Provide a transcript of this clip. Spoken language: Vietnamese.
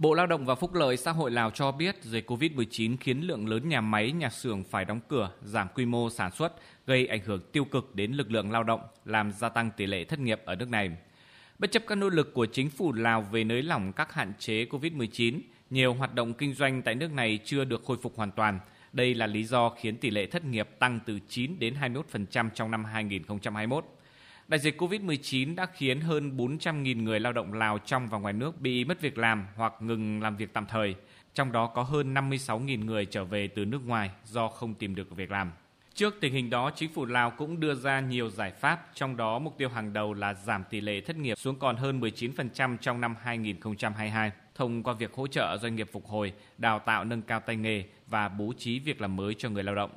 Bộ Lao động và Phúc lợi xã hội Lào cho biết dịch COVID-19 khiến lượng lớn nhà máy, nhà xưởng phải đóng cửa, giảm quy mô sản xuất, gây ảnh hưởng tiêu cực đến lực lượng lao động, làm gia tăng tỷ lệ thất nghiệp ở nước này. Bất chấp các nỗ lực của chính phủ Lào về nới lỏng các hạn chế COVID-19, nhiều hoạt động kinh doanh tại nước này chưa được khôi phục hoàn toàn. Đây là lý do khiến tỷ lệ thất nghiệp tăng từ 9 đến 21% trong năm 2021. Đại dịch COVID-19 đã khiến hơn 400.000 người lao động Lào trong và ngoài nước bị mất việc làm hoặc ngừng làm việc tạm thời. Trong đó có hơn 56.000 người trở về từ nước ngoài do không tìm được việc làm. Trước tình hình đó, chính phủ Lào cũng đưa ra nhiều giải pháp, trong đó mục tiêu hàng đầu là giảm tỷ lệ thất nghiệp xuống còn hơn 19% trong năm 2022 thông qua việc hỗ trợ doanh nghiệp phục hồi, đào tạo nâng cao tay nghề và bố trí việc làm mới cho người lao động.